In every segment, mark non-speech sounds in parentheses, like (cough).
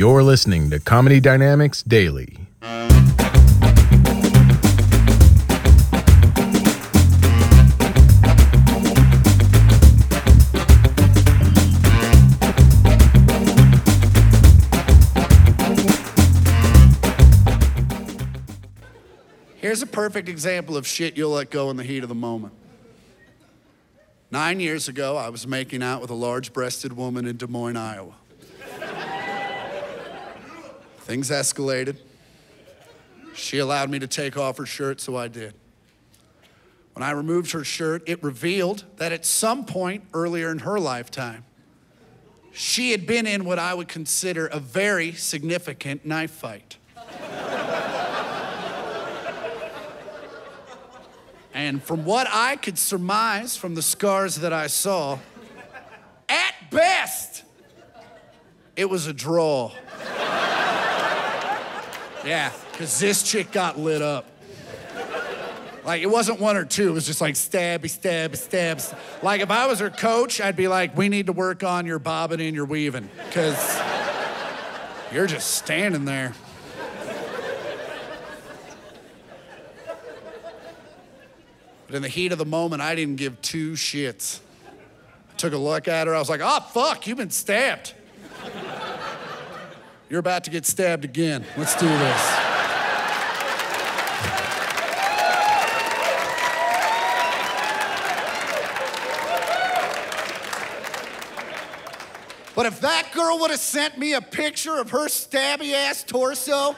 You're listening to Comedy Dynamics Daily. Here's a perfect example of shit you'll let go in the heat of the moment. Nine years ago, I was making out with a large breasted woman in Des Moines, Iowa. Things escalated. She allowed me to take off her shirt, so I did. When I removed her shirt, it revealed that at some point earlier in her lifetime, she had been in what I would consider a very significant knife fight. And from what I could surmise from the scars that I saw, at best, it was a draw. Yeah, because this chick got lit up. Like, it wasn't one or two, it was just like stabby, stabby, stabs. Like, if I was her coach, I'd be like, we need to work on your bobbing and your weaving, because you're just standing there. But in the heat of the moment, I didn't give two shits. I took a look at her. I was like, oh, fuck, you've been stabbed. You're about to get stabbed again. Let's do this. But if that girl would have sent me a picture of her stabby ass torso,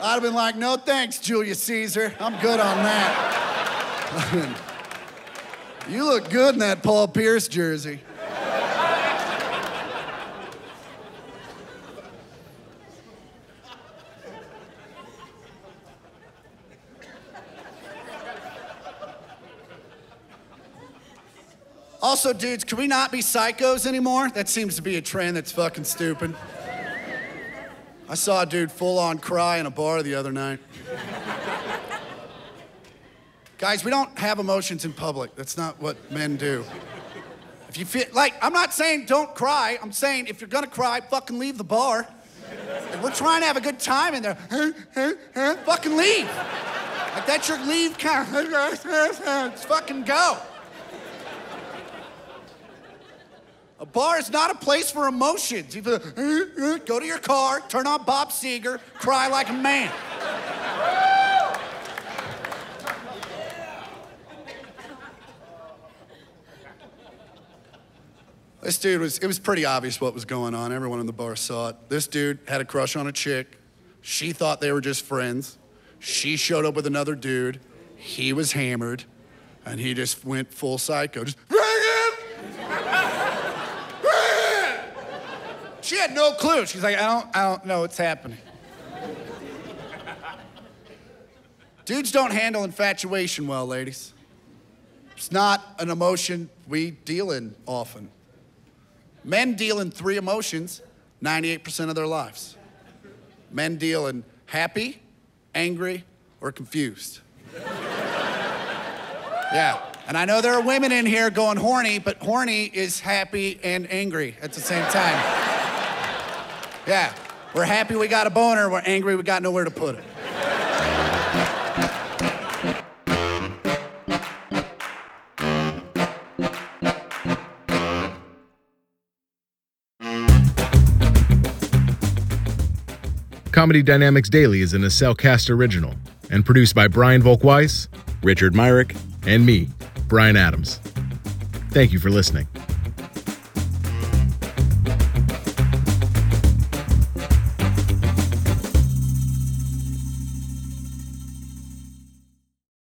I'd have been like, no thanks, Julius Caesar. I'm good on that. (laughs) you look good in that Paul Pierce jersey. Also, dudes, can we not be psychos anymore? That seems to be a trend that's fucking stupid. I saw a dude full on cry in a bar the other night. Guys, we don't have emotions in public. That's not what men do. If you feel like, I'm not saying don't cry. I'm saying if you're gonna cry, fucking leave the bar. If we're trying to have a good time in there, fucking leave. Like that's your leave count. (laughs) Just fucking go. A bar is not a place for emotions. (laughs) Go to your car, turn on Bob Seger, cry like a man. This dude was, it was pretty obvious what was going on. Everyone in the bar saw it. This dude had a crush on a chick. She thought they were just friends. She showed up with another dude. He was hammered, and he just went full psycho. Just, She had no clue. She's like, I don't, I don't know what's happening. Dudes don't handle infatuation well, ladies. It's not an emotion we deal in often. Men deal in three emotions 98% of their lives. Men deal in happy, angry, or confused. yeah. And I know there are women in here going horny, but horny is happy and angry at the same time. Yeah. We're happy we got a boner, we're angry we got nowhere to put it. Comedy Dynamics Daily is an Acelcast original and produced by Brian Volkweiss, Richard Myrick, and me, Brian Adams. Thank you for listening.